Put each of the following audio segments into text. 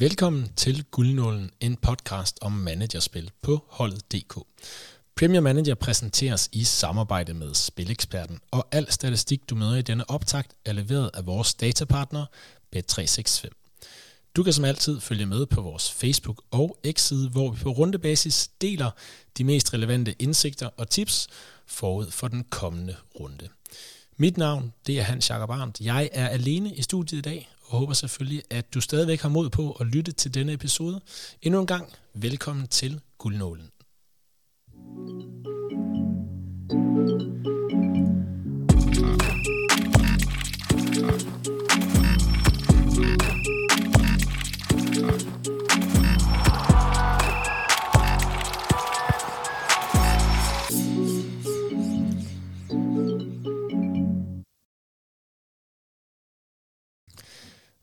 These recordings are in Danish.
Velkommen til Guldnålen, en podcast om managerspil på holdet.dk. Premier Manager præsenteres i samarbejde med Spileksperten, og al statistik, du møder i denne optakt, er leveret af vores datapartner Bet365. Du kan som altid følge med på vores Facebook og X-side, hvor vi på rundebasis deler de mest relevante indsigter og tips forud for den kommende runde. Mit navn det er Hans Jakob Arndt. Jeg er alene i studiet i dag, og håber selvfølgelig, at du stadigvæk har mod på at lytte til denne episode. Endnu en gang, velkommen til Guldnålen.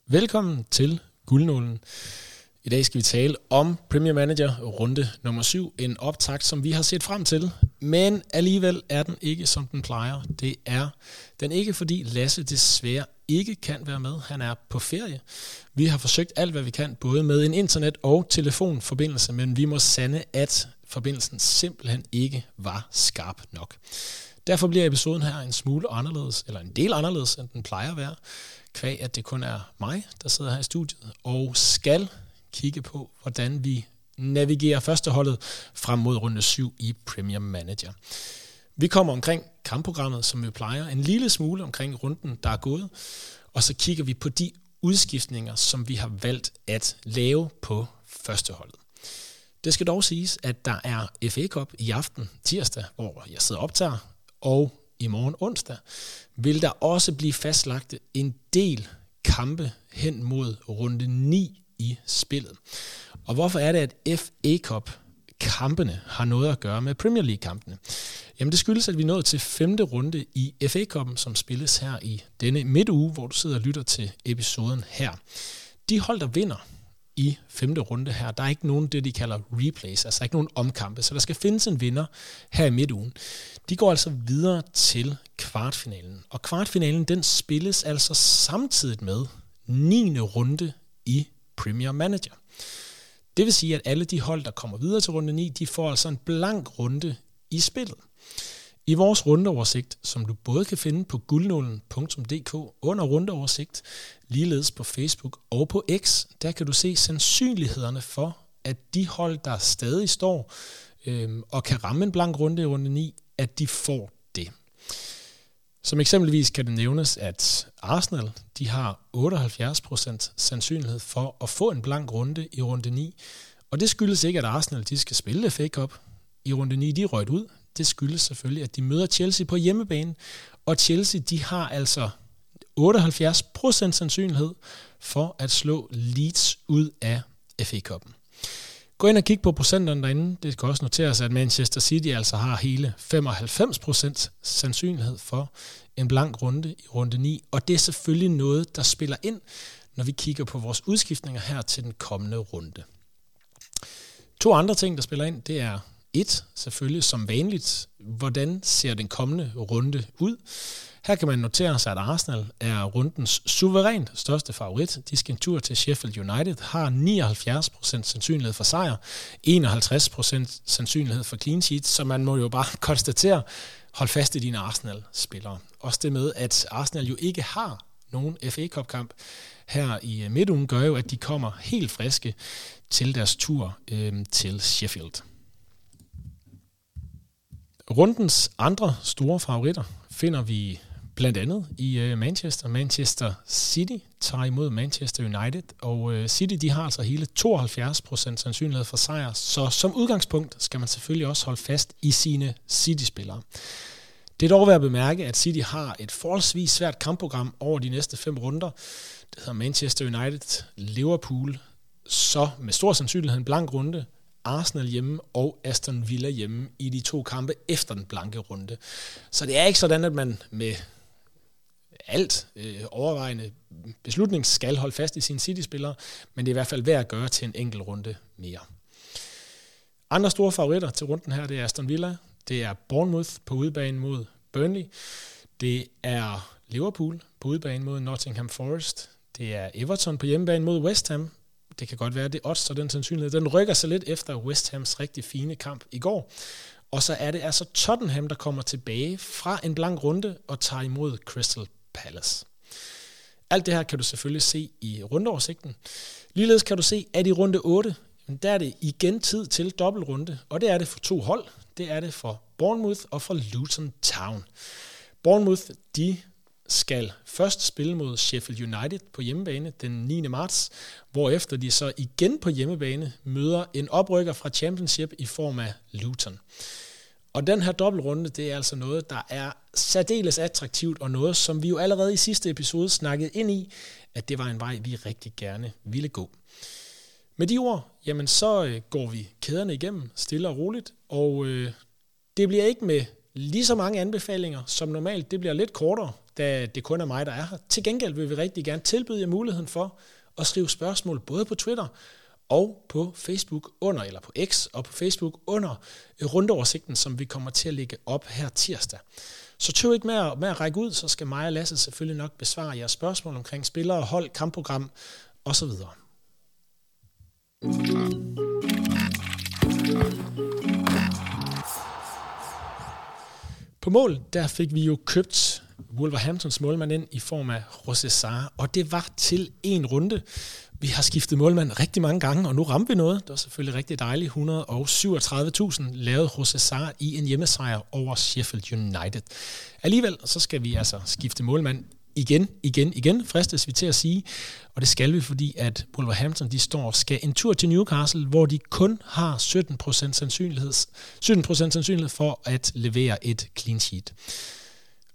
Velkommen til Guldnålen. I dag skal vi tale om Premier Manager runde nummer 7. En optakt, som vi har set frem til, men alligevel er den ikke, som den plejer. Det er den ikke, fordi Lasse desværre ikke kan være med. Han er på ferie. Vi har forsøgt alt, hvad vi kan, både med en internet- og telefonforbindelse, men vi må sande, at forbindelsen simpelthen ikke var skarp nok. Derfor bliver episoden her en smule anderledes, eller en del anderledes, end den plejer at være kvæg at det kun er mig, der sidder her i studiet, og skal kigge på, hvordan vi navigerer førsteholdet frem mod runde 7 i Premier Manager. Vi kommer omkring kampprogrammet, som vi plejer, en lille smule omkring runden, der er gået, og så kigger vi på de udskiftninger, som vi har valgt at lave på førsteholdet. Det skal dog siges, at der er FA Cup i aften, tirsdag, hvor jeg sidder og optager, og i morgen onsdag, vil der også blive fastlagt en del kampe hen mod runde 9 i spillet. Og hvorfor er det, at FA Cup kampene har noget at gøre med Premier League-kampene? Jamen det skyldes, at vi er nået til femte runde i FA Cup'en, som spilles her i denne midtuge, hvor du sidder og lytter til episoden her. De hold, der vinder i femte runde her. Der er ikke nogen det, de kalder replays, altså ikke nogen omkampe, så der skal findes en vinder her i midtugen. De går altså videre til kvartfinalen, og kvartfinalen den spilles altså samtidig med 9. runde i Premier Manager. Det vil sige, at alle de hold, der kommer videre til runde 9, de får altså en blank runde i spillet. I vores rundeoversigt, som du både kan finde på guldnålen.dk under rundeoversigt, ligeledes på Facebook og på X, der kan du se sandsynlighederne for, at de hold, der stadig står øhm, og kan ramme en blank runde i runde 9, at de får det. Som eksempelvis kan det nævnes, at Arsenal de har 78% sandsynlighed for at få en blank runde i runde 9, og det skyldes ikke, at Arsenal de skal spille FA Cup i runde 9, de er røget ud det skyldes selvfølgelig, at de møder Chelsea på hjemmebane, og Chelsea de har altså 78% sandsynlighed for at slå Leeds ud af FA-koppen. Gå ind og kig på procenterne derinde. Det kan også noteres, at Manchester City altså har hele 95% sandsynlighed for en blank runde i runde 9, og det er selvfølgelig noget, der spiller ind, når vi kigger på vores udskiftninger her til den kommende runde. To andre ting, der spiller ind, det er 1, selvfølgelig som vanligt, hvordan ser den kommende runde ud? Her kan man notere sig, at Arsenal er rundens suverænt største favorit. De skal en tur til Sheffield United, har 79% sandsynlighed for sejr, 51% sandsynlighed for clean sheet, så man må jo bare konstatere, hold fast i dine Arsenal-spillere. Også det med, at Arsenal jo ikke har nogen FA Cup-kamp her i øh, midtugen, gør jo, at de kommer helt friske til deres tur øh, til Sheffield. Rundens andre store favoritter finder vi blandt andet i øh, Manchester. Manchester City tager imod Manchester United, og øh, City de har altså hele 72% sandsynlighed for sejr, så som udgangspunkt skal man selvfølgelig også holde fast i sine City-spillere. Det er dog værd at bemærke, at City har et forholdsvis svært kampprogram over de næste fem runder. Det hedder Manchester United, Liverpool, så med stor sandsynlighed en blank runde, Arsenal hjemme og Aston Villa hjemme i de to kampe efter den blanke runde. Så det er ikke sådan, at man med alt øh, overvejende beslutning skal holde fast i sine City-spillere, men det er i hvert fald værd at gøre til en enkelt runde mere. Andre store favoritter til runden her, det er Aston Villa, det er Bournemouth på udebane mod Burnley, det er Liverpool på udebane mod Nottingham Forest, det er Everton på hjemmebane mod West Ham, det kan godt være, det odds og den sandsynlighed, den rykker sig lidt efter West Hams rigtig fine kamp i går. Og så er det altså Tottenham, der kommer tilbage fra en blank runde og tager imod Crystal Palace. Alt det her kan du selvfølgelig se i rundeoversigten. Ligeledes kan du se, at i runde 8, der er det igen tid til dobbeltrunde, og det er det for to hold. Det er det for Bournemouth og for Luton Town. Bournemouth, de skal først spille mod Sheffield United på hjemmebane den 9. marts, hvorefter de så igen på hjemmebane møder en oprykker fra Championship i form af Luton. Og den her dobbeltrunde, det er altså noget, der er særdeles attraktivt, og noget, som vi jo allerede i sidste episode snakkede ind i, at det var en vej, vi rigtig gerne ville gå. Med de ord, jamen så øh, går vi kæderne igennem stille og roligt, og øh, det bliver ikke med lige så mange anbefalinger som normalt. Det bliver lidt kortere, da det kun er mig, der er her. Til gengæld vil vi rigtig gerne tilbyde jer muligheden for at skrive spørgsmål både på Twitter og på Facebook under, eller på X og på Facebook under rundeoversigten, som vi kommer til at lægge op her tirsdag. Så tøv ikke med at, med at række ud, så skal mig og Lasse selvfølgelig nok besvare jeres spørgsmål omkring spillere, hold, kampprogram osv. På mål, der fik vi jo købt Wolverhamptons målmand ind i form af José Sarr, og det var til en runde. Vi har skiftet målmand rigtig mange gange, og nu ramte vi noget. Det var selvfølgelig rigtig dejligt. 137.000 lavede José Sarr i en hjemmesejr over Sheffield United. Alligevel så skal vi altså skifte målmand igen, igen, igen, fristes vi til at sige. Og det skal vi, fordi at Wolverhampton de står skal en tur til Newcastle, hvor de kun har 17% sandsynlighed, 17% sandsynlighed for at levere et clean sheet.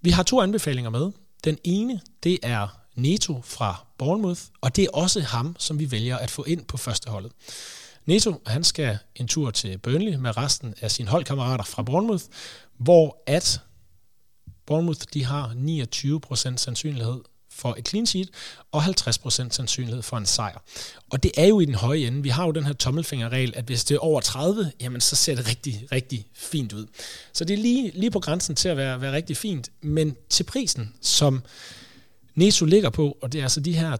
Vi har to anbefalinger med. Den ene, det er Neto fra Bournemouth, og det er også ham, som vi vælger at få ind på førsteholdet. Neto, han skal en tur til Burnley med resten af sine holdkammerater fra Bournemouth, hvor at Bournemouth de har 29% sandsynlighed for et clean sheet, og 50% sandsynlighed for en sejr. Og det er jo i den høje ende. Vi har jo den her tommelfingerregel, at hvis det er over 30, jamen så ser det rigtig, rigtig fint ud. Så det er lige, lige på grænsen til at være, være rigtig fint, men til prisen, som Neso ligger på, og det er altså de her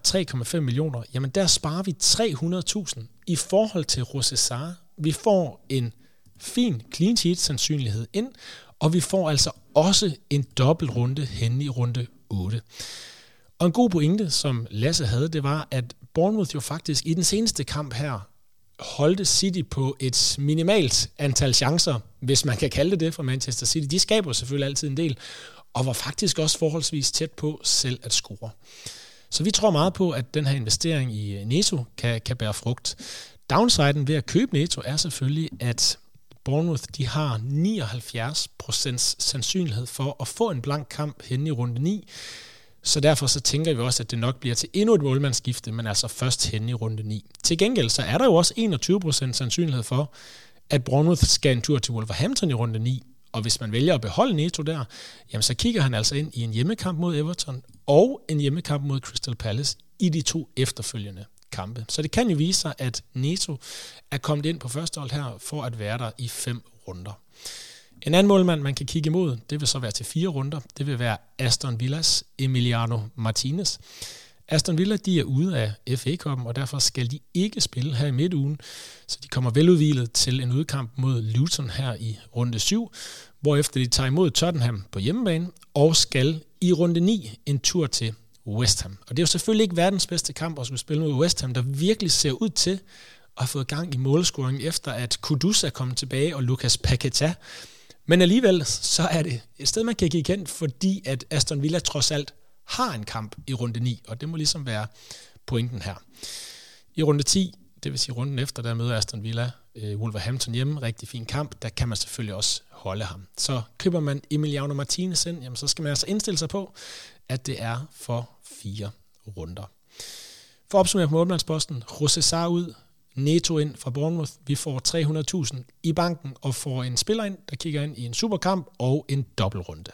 3,5 millioner, jamen der sparer vi 300.000 i forhold til Rosessar. Vi får en fin clean sheet sandsynlighed ind, og vi får altså også en dobbelt runde hen i runde 8. Og en god pointe, som Lasse havde, det var, at Bournemouth jo faktisk i den seneste kamp her holdte City på et minimalt antal chancer, hvis man kan kalde det det for Manchester City. De skaber selvfølgelig altid en del, og var faktisk også forholdsvis tæt på selv at score. Så vi tror meget på, at den her investering i Neto kan, kan bære frugt. Downsiden ved at købe Neto er selvfølgelig, at Bournemouth de har 79% sandsynlighed for at få en blank kamp hen i runde 9. Så derfor så tænker vi også, at det nok bliver til endnu et målmandsskifte, men altså først hen i runde 9. Til gengæld så er der jo også 21% sandsynlighed for, at Bournemouth skal en tur til Wolverhampton i runde 9. Og hvis man vælger at beholde Neto der, jamen så kigger han altså ind i en hjemmekamp mod Everton og en hjemmekamp mod Crystal Palace i de to efterfølgende kampe. Så det kan jo vise sig, at Neto er kommet ind på første hold her for at være der i fem runder. En anden målmand, man kan kigge imod, det vil så være til fire runder. Det vil være Aston Villas Emiliano Martinez. Aston Villa de er ude af fa koppen og derfor skal de ikke spille her i midtugen. Så de kommer veludvilet til en udkamp mod Luton her i runde 7, hvorefter de tager imod Tottenham på hjemmebane, og skal i runde 9 en tur til West Ham. Og det er jo selvfølgelig ikke verdens bedste kamp at skulle spille mod West Ham, der virkelig ser ud til at have fået gang i målscoring efter at Kudus er kommet tilbage, og Lucas Paqueta. Men alligevel, så er det et sted, man kan give kendt, fordi at Aston Villa trods alt har en kamp i runde 9, og det må ligesom være pointen her. I runde 10, det vil sige runden efter, der møder Aston Villa øh, Wolverhampton hjemme, rigtig fin kamp, der kan man selvfølgelig også holde ham. Så køber man Emiliano Martinez ind, jamen, så skal man altså indstille sig på, at det er for fire runder. For at opsummere på målmandsposten, José Sarr ud, Neto ind fra Bournemouth. Vi får 300.000 i banken og får en spiller ind, der kigger ind i en superkamp og en dobbeltrunde.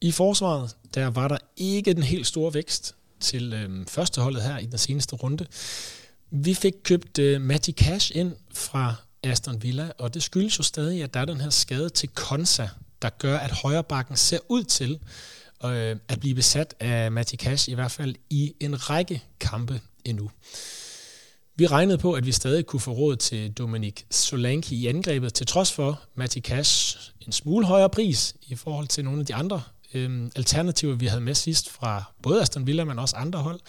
I forsvaret, der var der ikke den helt store vækst til øhm, førsteholdet her i den seneste runde. Vi fik købt øh, uh, Matty Cash ind fra Aston Villa, og det skyldes jo stadig, at der er den her skade til Konsa der gør, at højrebakken ser ud til øh, at blive besat af Matti Cash, i hvert fald i en række kampe endnu. Vi regnede på, at vi stadig kunne få råd til Dominik Solanke i angrebet, til trods for Matti Cash en smule højere pris i forhold til nogle af de andre øh, alternativer, vi havde med sidst fra både Aston Villa, men også andre hold.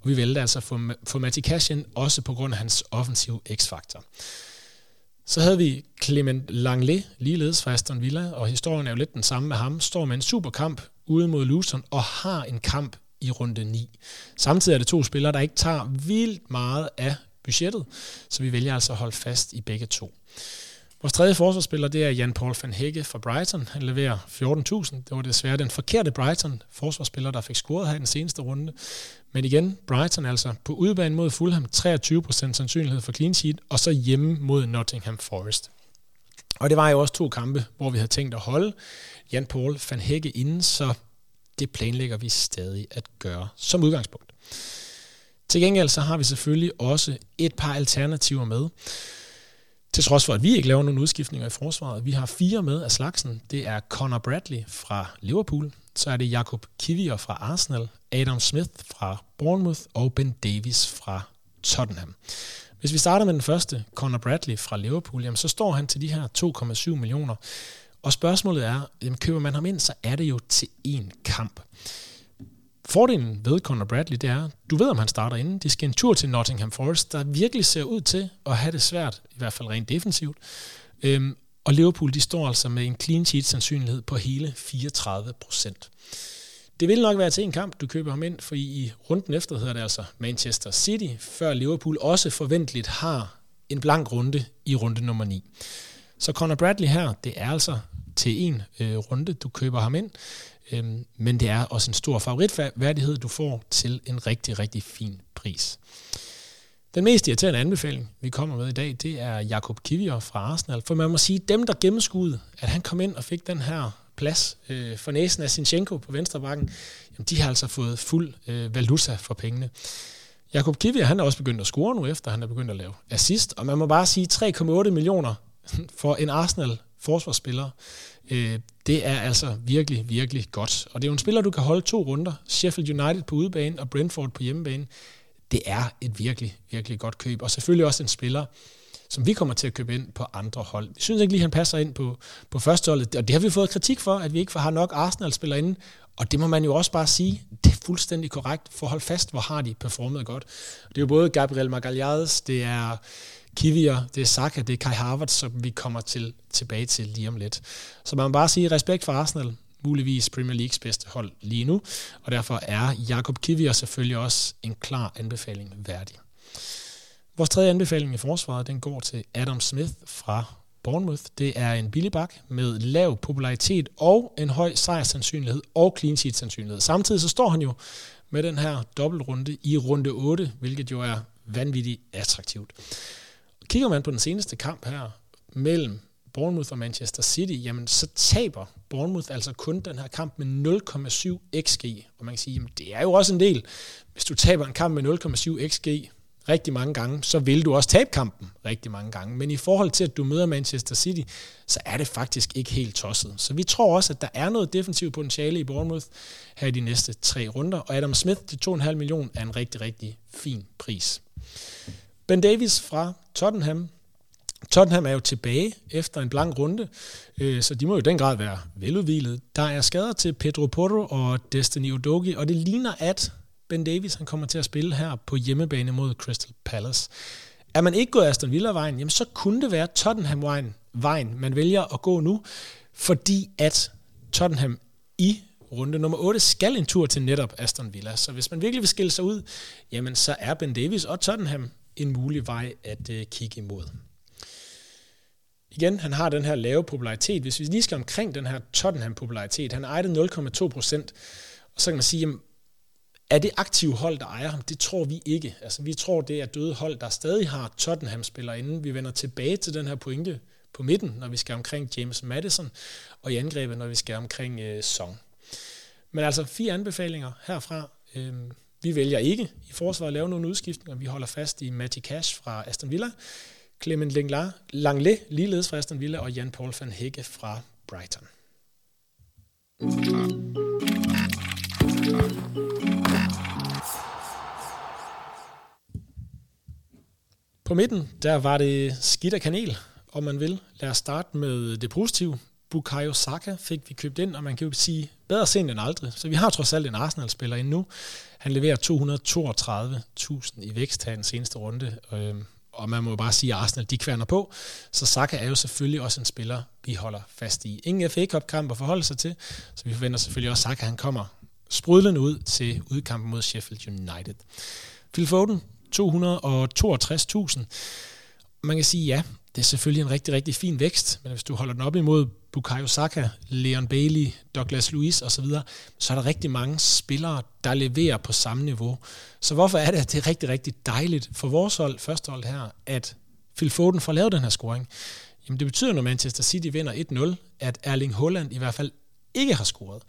Og vi valgte altså at få, få Matti Cash ind, også på grund af hans offensiv x-faktor. Så havde vi Clement Langley, ligeledes fra Aston Villa, og historien er jo lidt den samme med ham, står med en superkamp ude mod Luton og har en kamp i runde 9. Samtidig er det to spillere, der ikke tager vildt meget af budgettet, så vi vælger altså at holde fast i begge to. Vores tredje forsvarsspiller, det er Jan Paul van Hække fra Brighton. Han leverer 14.000. Det var desværre den forkerte Brighton forsvarsspiller, der fik scoret her i den seneste runde. Men igen, Brighton altså på udebane mod Fulham, 23% sandsynlighed for clean sheet, og så hjemme mod Nottingham Forest. Og det var jo også to kampe, hvor vi havde tænkt at holde Jan Paul van Hække inden, så det planlægger vi stadig at gøre som udgangspunkt. Til gengæld så har vi selvfølgelig også et par alternativer med. Til trods for, at vi ikke laver nogen udskiftninger i forsvaret. Vi har fire med af slagsen. Det er Connor Bradley fra Liverpool, så er det Jakob Kivier fra Arsenal, Adam Smith fra Bournemouth og Ben Davis fra Tottenham. Hvis vi starter med den første, Connor Bradley fra Liverpool, jamen så står han til de her 2,7 millioner. Og spørgsmålet er, jamen køber man ham ind, så er det jo til én kamp. Fordelen ved Conor Bradley, det er, du ved, om han starter inden. De skal en tur til Nottingham Forest, der virkelig ser ud til at have det svært, i hvert fald rent defensivt. Øhm, og Liverpool, de står altså med en clean sheet sandsynlighed på hele 34 procent. Det vil nok være til en kamp, du køber ham ind, for i runden efter hedder det altså Manchester City, før Liverpool også forventeligt har en blank runde i runde nummer 9. Så Conor Bradley her, det er altså til en øh, runde, du køber ham ind. Øhm, men det er også en stor favoritværdighed, du får til en rigtig, rigtig fin pris. Den mest irriterende anbefaling, vi kommer med i dag, det er Jakob Kivier fra Arsenal. For man må sige, dem der gennemskudde, at han kom ind og fik den her plads øh, for næsen af Sinchenko på venstre bakken, jamen de har altså fået fuld øh, valuta for pengene. Jakob Kivier, han er også begyndt at score nu, efter han er begyndt at lave assist, og man må bare sige 3,8 millioner for en Arsenal forsvarsspiller. Øh, det er altså virkelig, virkelig godt. Og det er jo en spiller, du kan holde to runder. Sheffield United på udebane og Brentford på hjemmebane. Det er et virkelig, virkelig godt køb. Og selvfølgelig også en spiller, som vi kommer til at købe ind på andre hold. Vi synes ikke lige, han passer ind på, på førsteholdet, og det har vi fået kritik for, at vi ikke har nok Arsenal-spillere inde, og det må man jo også bare sige, det er fuldstændig korrekt. For hold fast, hvor har de performet godt. Det er jo både Gabriel Magalhães, det er Kivier, det er Saka, det er Kai Havertz, som vi kommer til, tilbage til lige om lidt. Så man må bare sige respekt for Arsenal, muligvis Premier Leagues bedste hold lige nu, og derfor er Jakob Kivier selvfølgelig også en klar anbefaling værdig. Vores tredje anbefaling i forsvaret, den går til Adam Smith fra Bournemouth. Det er en billig bak med lav popularitet og en høj sejrsandsynlighed og clean sheet sandsynlighed. Samtidig så står han jo med den her dobbeltrunde i runde 8, hvilket jo er vanvittigt attraktivt. Kigger man på den seneste kamp her mellem Bournemouth og Manchester City, jamen så taber Bournemouth altså kun den her kamp med 0,7 xg. Og man kan sige, jamen det er jo også en del. Hvis du taber en kamp med 0,7 xg rigtig mange gange, så vil du også tabe kampen rigtig mange gange. Men i forhold til, at du møder Manchester City, så er det faktisk ikke helt tosset. Så vi tror også, at der er noget defensivt potentiale i Bournemouth her i de næste tre runder. Og Adam Smith til 2,5 millioner er en rigtig, rigtig fin pris. Ben Davis fra Tottenham. Tottenham er jo tilbage efter en blank runde, øh, så de må jo den grad være veludvilet. Der er skader til Pedro Porro og Destiny Udogi, og det ligner, at Ben Davis han kommer til at spille her på hjemmebane mod Crystal Palace. Er man ikke gået Aston Villa-vejen, jamen så kunne det være Tottenham-vejen, vejen, man vælger at gå nu, fordi at Tottenham i runde nummer 8 skal en tur til netop Aston Villa. Så hvis man virkelig vil skille sig ud, jamen så er Ben Davis og Tottenham en mulig vej at øh, kigge imod. Igen, han har den her lave popularitet. Hvis vi lige skal omkring den her Tottenham-popularitet, han ejede 0,2 procent, og så kan man sige, jamen, er det aktive hold, der ejer ham? Det tror vi ikke. Altså, vi tror, det er døde hold, der stadig har Tottenham-spillere inden. Vi vender tilbage til den her pointe på midten, når vi skal omkring James Madison, og i angrebet, når vi skal omkring øh, Song. Men altså fire anbefalinger herfra. Øh, vi vælger ikke i forsvaret at lave nogle udskiftninger. Vi holder fast i Matty Cash fra Aston Villa, Clement Langley ligeledes fra Aston Villa, og Jan Paul van Hække fra Brighton. På midten, der var det skidt af kanel, om man vil. Lad os starte med det positive. Bukayo Saka fik vi købt ind, og man kan jo sige bedre sent end aldrig. Så vi har trods alt en Arsenal-spiller endnu. Han leverer 232.000 i vækst her den seneste runde, øhm, og man må jo bare sige, at Arsenal de kværner på. Så Saka er jo selvfølgelig også en spiller, vi holder fast i. Ingen FA Cup-kamp at forholde sig til, så vi forventer selvfølgelig også, at Saka han kommer sprudlende ud til udkampen mod Sheffield United. Phil Foden, 262.000. Man kan sige, ja, det er selvfølgelig en rigtig, rigtig fin vækst, men hvis du holder den op imod Bukayo Saka, Leon Bailey, Douglas Luiz osv., så er der rigtig mange spillere, der leverer på samme niveau. Så hvorfor er det, at det er rigtig, rigtig dejligt for vores hold, første hold her, at Phil Foden får lavet den her scoring? Jamen det betyder, når Manchester City vinder 1-0, at Erling Haaland i hvert fald ikke har scoret.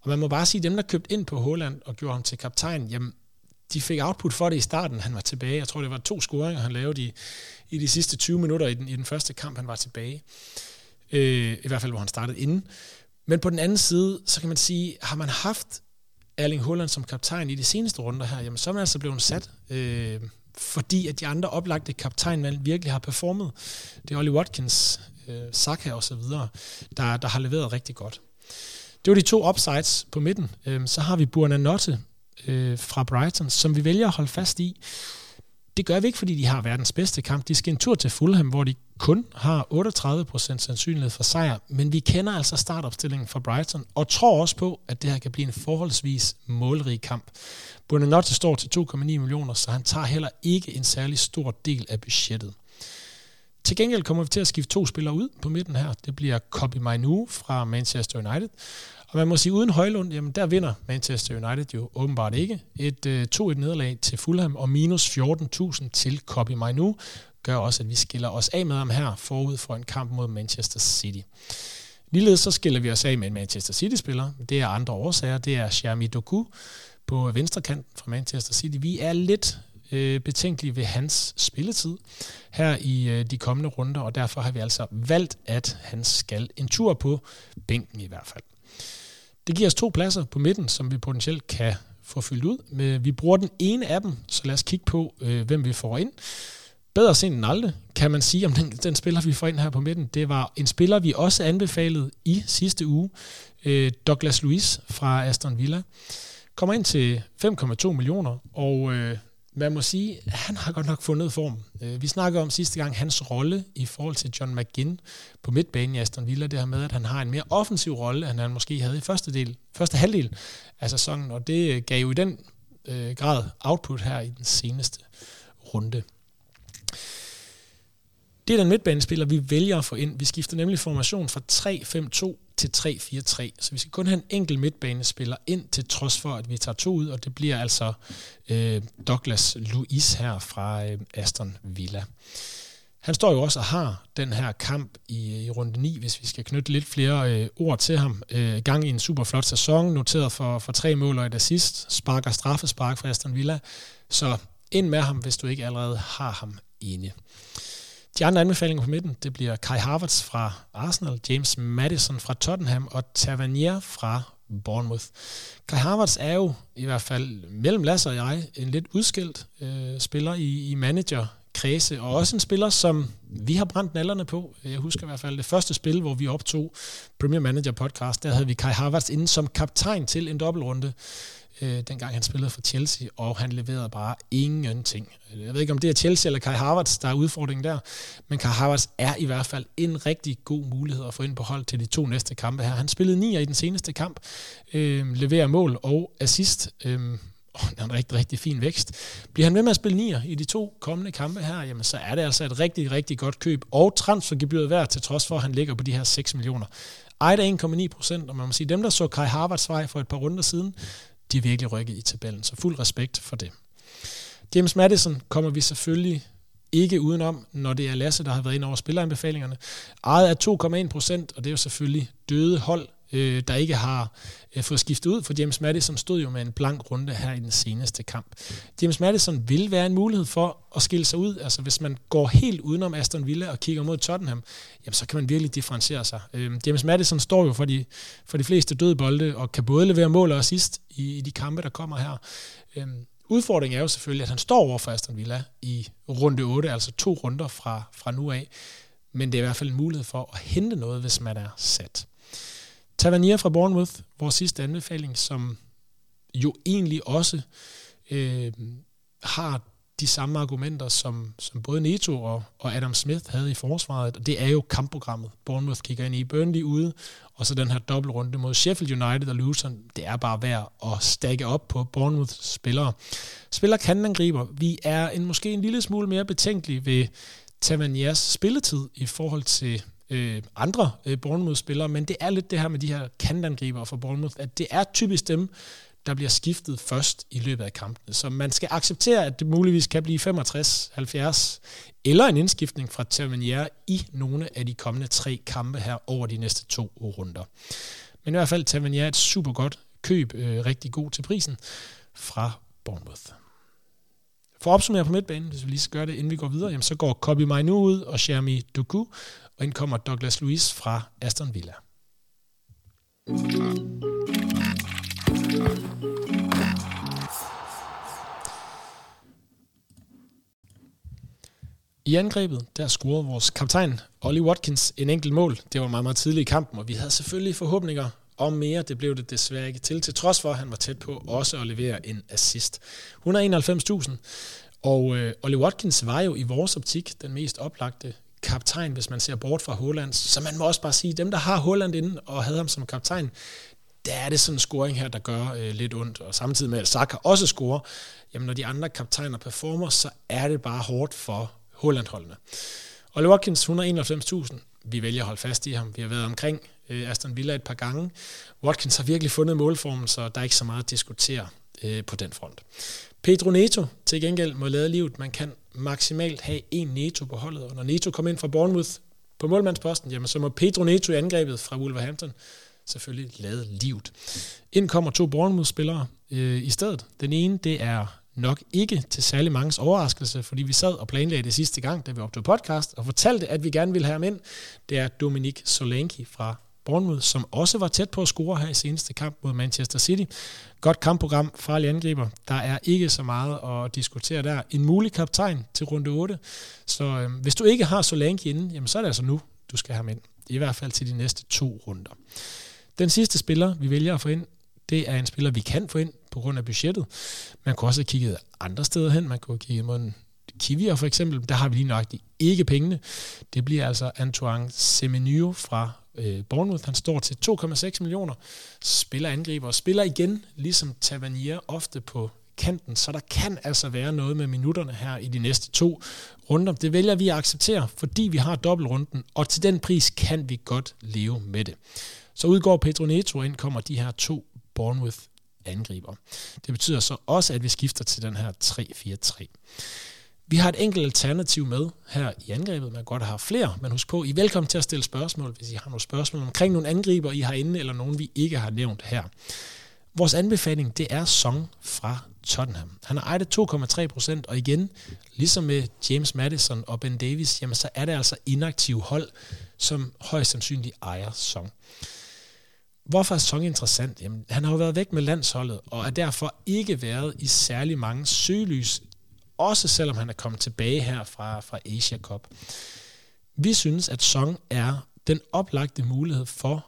Og man må bare sige, at dem, der købte ind på Haaland og gjorde ham til kaptajn, jamen de fik output for det i starten. Han var tilbage. Jeg tror, det var to scoringer, han lavede i, i de sidste 20 minutter i den, i den første kamp, han var tilbage. Øh, I hvert fald, hvor han startede inden. Men på den anden side, så kan man sige, har man haft Erling Haaland som kaptajn i de seneste runder her, jamen så er man altså blevet sat, øh, fordi at de andre oplagte kaptajnvalg virkelig har performet. Det er Ollie Watkins, øh, Saka og så videre, der, der har leveret rigtig godt. Det var de to upsides på midten. Øh, så har vi Burna Notte, øh, fra Brighton, som vi vælger at holde fast i. Det gør vi ikke, fordi de har verdens bedste kamp. De skal en tur til Fulham, hvor de kun har 38% sandsynlighed for sejr, men vi kender altså startopstillingen for Brighton, og tror også på, at det her kan blive en forholdsvis målrig kamp. Bonanotte står til 2,9 millioner, så han tager heller ikke en særlig stor del af budgettet. Til gengæld kommer vi til at skifte to spillere ud på midten her. Det bliver Kobe Mainu fra Manchester United, og man må sige, uden Højlund, jamen der vinder Manchester United jo åbenbart ikke. Et øh, 2-1 nederlag til Fulham og minus 14.000 til Kobe Mainu gør også, at vi skiller os af med ham her forud for en kamp mod Manchester City. Ligeledes så skiller vi os af med en Manchester City-spiller. Det er andre årsager. Det er Shermi Doku på venstre kant fra Manchester City. Vi er lidt øh, betænkelige ved hans spilletid her i øh, de kommende runder, og derfor har vi altså valgt, at han skal en tur på bænken i hvert fald. Det giver os to pladser på midten, som vi potentielt kan få fyldt ud. Vi bruger den ene af dem, så lad os kigge på, øh, hvem vi får ind. Bedre sent end aldrig, kan man sige om den, den spiller, vi får ind her på midten. Det var en spiller, vi også anbefalede i sidste uge. Øh, Douglas Luiz fra Aston Villa. Kommer ind til 5,2 millioner, og øh, man må sige, han har godt nok fundet form. Øh, vi snakkede om sidste gang hans rolle i forhold til John McGinn på midtbanen i Aston Villa, det her med, at han har en mere offensiv rolle, end han måske havde i første, del, første halvdel af sæsonen, og det gav jo i den øh, grad output her i den seneste runde. Det er den midtbanespiller, vi vælger at få ind. Vi skifter nemlig formation fra 3-5-2 til 3-4-3. Så vi skal kun have en enkelt midtbanespiller ind, til trods for, at vi tager to ud, og det bliver altså øh, Douglas Luiz her fra øh, Aston Villa. Han står jo også og har den her kamp i, i runde 9, hvis vi skal knytte lidt flere øh, ord til ham. Øh, gang i en super flot sæson, noteret for, for tre mål og et assist, sparker straffespark for Aston Villa. Så ind med ham, hvis du ikke allerede har ham inde. De andre anbefalinger på midten, det bliver Kai Havertz fra Arsenal, James Madison fra Tottenham og Tavernier fra Bournemouth. Kai Havertz er jo i hvert fald mellem Lasse og jeg en lidt udskilt øh, spiller i, i manager kredse, og også en spiller, som vi har brændt nallerne på. Jeg husker i hvert fald det første spil, hvor vi optog Premier Manager podcast, der havde vi Kai Havertz inde som kaptajn til en dobbeltrunde øh, dengang han spillede for Chelsea, og han leverede bare ingenting. Jeg ved ikke, om det er Chelsea eller Kai Havertz, der er udfordringen der, men Kai Havertz er i hvert fald en rigtig god mulighed at få ind på hold til de to næste kampe her. Han spillede 9 i den seneste kamp, øh, leverer mål og assist, øh, oh, er en rigtig, rigtig fin vækst. Bliver han ved med at spille nier i de to kommende kampe her, jamen så er det altså et rigtig, rigtig godt køb, og transfergebyret værd, til trods for, at han ligger på de her 6 millioner. Ejet 1,9 procent, og man må sige, dem der så Kai Harvards vej for et par runder siden, de virkelig rykket i tabellen, så fuld respekt for det. James Madison kommer vi selvfølgelig ikke udenom, når det er Lasse, der har været ind over spilleranbefalingerne. Ejet er 2,1 procent, og det er jo selvfølgelig døde hold øh, der ikke har øh, fået skiftet ud, for James Madison stod jo med en blank runde her i den seneste kamp. James Madison vil være en mulighed for at skille sig ud. Altså hvis man går helt udenom Aston Villa og kigger mod Tottenham, jamen, så kan man virkelig differentiere sig. Øh, James Madison står jo for de, for de fleste døde bolde, og kan både levere mål og assist i, i de kampe, der kommer her. Øh, Udfordringen er jo selvfølgelig, at han står over for Aston Villa i runde 8, altså to runder fra, fra nu af. Men det er i hvert fald en mulighed for at hente noget, hvis man er sat. Tavernier fra Bournemouth, vores sidste anbefaling, som jo egentlig også øh, har de samme argumenter, som, som både Neto og, og Adam Smith havde i forsvaret. Og det er jo kampprogrammet. Bournemouth kigger ind i Burnley ude, og så den her dobbeltrunde mod Sheffield United og Luton. Det er bare værd at stakke op på Bournemouths spillere. Spiller kandenangriber. Vi er en, måske en lille smule mere betænkelig ved Taverniers spilletid i forhold til øh, andre øh, Bournemouth-spillere, men det er lidt det her med de her kantangriber for Bournemouth, at det er typisk dem, der bliver skiftet først i løbet af kampene. Så man skal acceptere, at det muligvis kan blive 65-70, eller en indskiftning fra Tavernier i nogle af de kommende tre kampe her over de næste to runder. Men i hvert fald Tavernier er et super godt køb, øh, rigtig god til prisen, fra Bournemouth. For at opsummere på midtbanen, hvis vi lige skal gøre det, inden vi går videre, jamen, så går Kobe Mainu ud og Jeremy Doku, og ind kommer Douglas Luiz fra Aston Villa. I angrebet, der scorede vores kaptajn, Ollie Watkins, en enkelt mål. Det var meget, meget tidligt i kampen, og vi havde selvfølgelig forhåbninger om mere. Det blev det desværre ikke til, til trods for, at han var tæt på også at levere en assist. 191.000, og øh, Ollie Watkins var jo i vores optik den mest oplagte kaptajn, hvis man ser bort fra Holland. Så man må også bare sige, dem, der har Holland inden og havde ham som kaptajn, der er det sådan en scoring her, der gør øh, lidt ondt. Og samtidig med, at Saka også scorer, jamen når de andre kaptajner performer, så er det bare hårdt for Holland-holdene. Ollie Watkins, 191.000. Vi vælger at holde fast i ham. Vi har været omkring øh, Aston Villa et par gange. Watkins har virkelig fundet målformen, så der er ikke så meget at diskutere øh, på den front. Pedro Neto til gengæld må lade livet. Man kan maksimalt have en Neto på holdet, og når Neto kommer ind fra Bournemouth på målmandsposten, jamen så må Pedro Neto i angrebet fra Wolverhampton selvfølgelig lade livet. Ind kommer to Bournemouth-spillere øh, i stedet. Den ene, det er nok ikke til særlig mange overraskelse, fordi vi sad og planlagde det sidste gang, da vi optog podcast, og fortalte, at vi gerne ville have ham ind. Det er Dominik Solanki fra Bournemouth, som også var tæt på at score her i seneste kamp mod Manchester City. Godt kampprogram, farlig angriber. Der er ikke så meget at diskutere der. En mulig kaptajn til runde 8. Så øh, hvis du ikke har Solanke inde, jamen så er det altså nu, du skal have ham ind. I hvert fald til de næste to runder. Den sidste spiller, vi vælger at få ind, det er en spiller, vi kan få ind på grund af budgettet. Man kunne også have kigget andre steder hen. Man kunne have kigget mod en Kivier for eksempel. Der har vi lige nøjagtigt ikke pengene. Det bliver altså Antoine Semenyo fra øh, Bournemouth. Han står til 2,6 millioner. Spiller angriber og spiller igen, ligesom Tavernier, ofte på kanten, så der kan altså være noget med minutterne her i de næste to runder. Det vælger vi at acceptere, fordi vi har dobbeltrunden, og til den pris kan vi godt leve med det. Så udgår Pedro Neto, ind kommer de her to Bournemouth angriber. Det betyder så også, at vi skifter til den her 3-4-3. Vi har et enkelt alternativ med her i angrebet. Man kan godt have flere, men husk på, I er velkommen til at stille spørgsmål, hvis I har nogle spørgsmål omkring nogle angriber, I har inde, eller nogen, vi ikke har nævnt her. Vores anbefaling, det er Song fra Tottenham. Han har ejet 2,3 procent, og igen, ligesom med James Madison og Ben Davis, jamen så er det altså inaktiv hold, som højst sandsynligt ejer Song. Hvorfor er Song interessant? Jamen, han har jo været væk med landsholdet, og er derfor ikke været i særlig mange søgelys, også selvom han er kommet tilbage her fra, fra Asia Cup. Vi synes, at Song er den oplagte mulighed for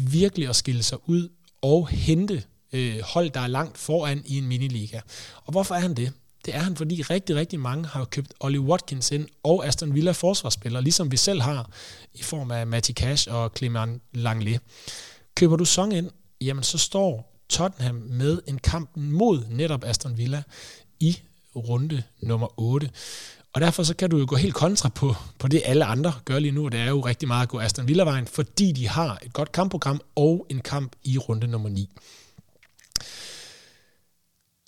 virkelig at skille sig ud og hente øh, hold, der er langt foran i en miniliga. Og hvorfor er han det? Det er han, fordi rigtig, rigtig mange har købt Ollie Watkins ind og Aston Villa forsvarsspillere, ligesom vi selv har i form af Matty Cash og Clement Langley. Køber du Song ind, jamen så står Tottenham med en kamp mod netop Aston Villa i runde nummer 8. Og derfor så kan du jo gå helt kontra på, på det, alle andre gør lige nu. Det er jo rigtig meget at gå Aston Villa-vejen, fordi de har et godt kampprogram og en kamp i runde nummer 9.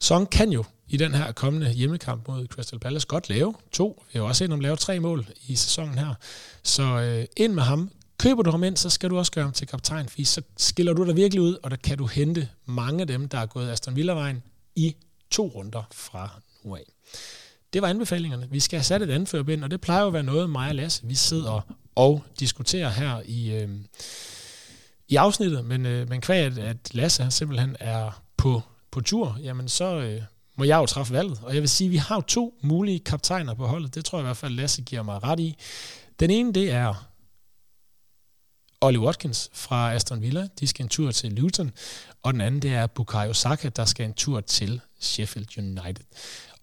Song kan jo i den her kommende hjemmekamp mod Crystal Palace godt lave to. Vi har jo også set ham lave tre mål i sæsonen her. Så øh, ind med ham, Køber du ham ind, så skal du også gøre ham til kaptajn, fordi så skiller du dig virkelig ud, og der kan du hente mange af dem, der er gået Aston Villa-vejen i to runder fra nu af. Det var anbefalingerne. Vi skal have sat et anførbind, og det plejer jo at være noget, mig og Lasse, vi sidder og diskuterer her i, øh, i afsnittet, men, øh, men kvæg, at Lasse simpelthen er på, på tur, jamen så øh, må jeg jo træffe valget. Og jeg vil sige, at vi har jo to mulige kaptajner på holdet. Det tror jeg i hvert fald, Lasse giver mig ret i. Den ene, det er Ollie Watkins fra Aston Villa. De skal en tur til Luton. Og den anden, det er Bukayo Saka, der skal en tur til Sheffield United.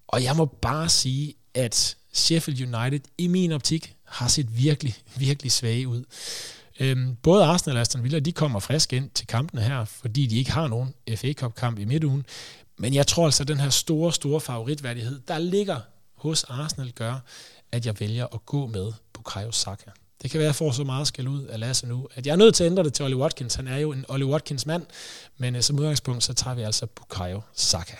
Og jeg må bare sige, at Sheffield United i min optik har set virkelig, virkelig svage ud. Øhm, både Arsenal og Aston Villa, de kommer frisk ind til kampene her, fordi de ikke har nogen FA Cup-kamp i midtugen. Men jeg tror altså, at den her store, store favoritværdighed, der ligger hos Arsenal, gør, at jeg vælger at gå med Bukayo Saka. Det kan være, at jeg får så meget skal ud af Lasse nu, at jeg er nødt til at ændre det til Ollie Watkins. Han er jo en Ollie Watkins mand, men øh, som udgangspunkt, så tager vi altså Bukayo Saka.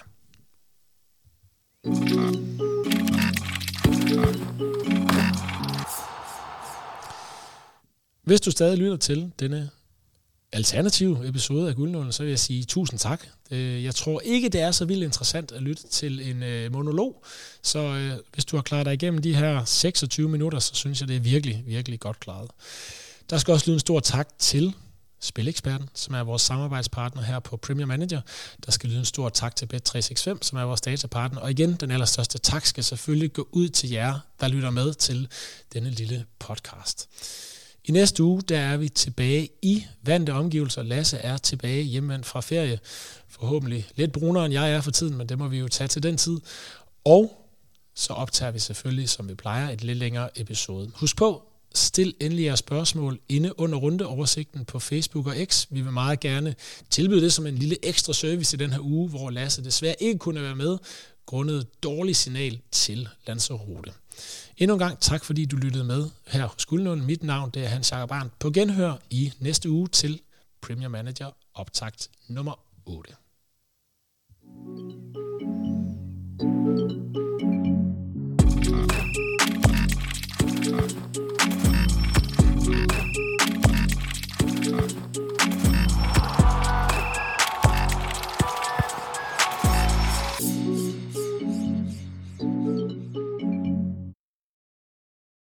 Hvis du stadig lytter til denne alternative episode af Guldnålen, så vil jeg sige tusind tak. Øh, jeg tror ikke, det er så vildt interessant at lytte til en øh, monolog, så øh, hvis du har klaret dig igennem de her 26 minutter, så synes jeg, det er virkelig, virkelig godt klaret. Der skal også lyde en stor tak til Spileksperten, som er vores samarbejdspartner her på Premier Manager. Der skal lyde en stor tak til Bet365, som er vores datapartner. Og igen, den allerstørste tak skal selvfølgelig gå ud til jer, der lytter med til denne lille podcast. I næste uge, der er vi tilbage i vante omgivelser. Lasse er tilbage hjemme fra ferie. Forhåbentlig lidt brunere, end jeg er for tiden, men det må vi jo tage til den tid. Og så optager vi selvfølgelig, som vi plejer, et lidt længere episode. Husk på, stil endelig jeres spørgsmål inde under rundeoversigten på Facebook og X. Vi vil meget gerne tilbyde det som en lille ekstra service i den her uge, hvor Lasse desværre ikke kunne være med, grundet dårlig signal til Lanzarote. Endnu en gang tak, fordi du lyttede med her hos Guldlund. Mit navn det er Hans Jakob Arndt. På genhør i næste uge til Premier Manager optakt nummer 8.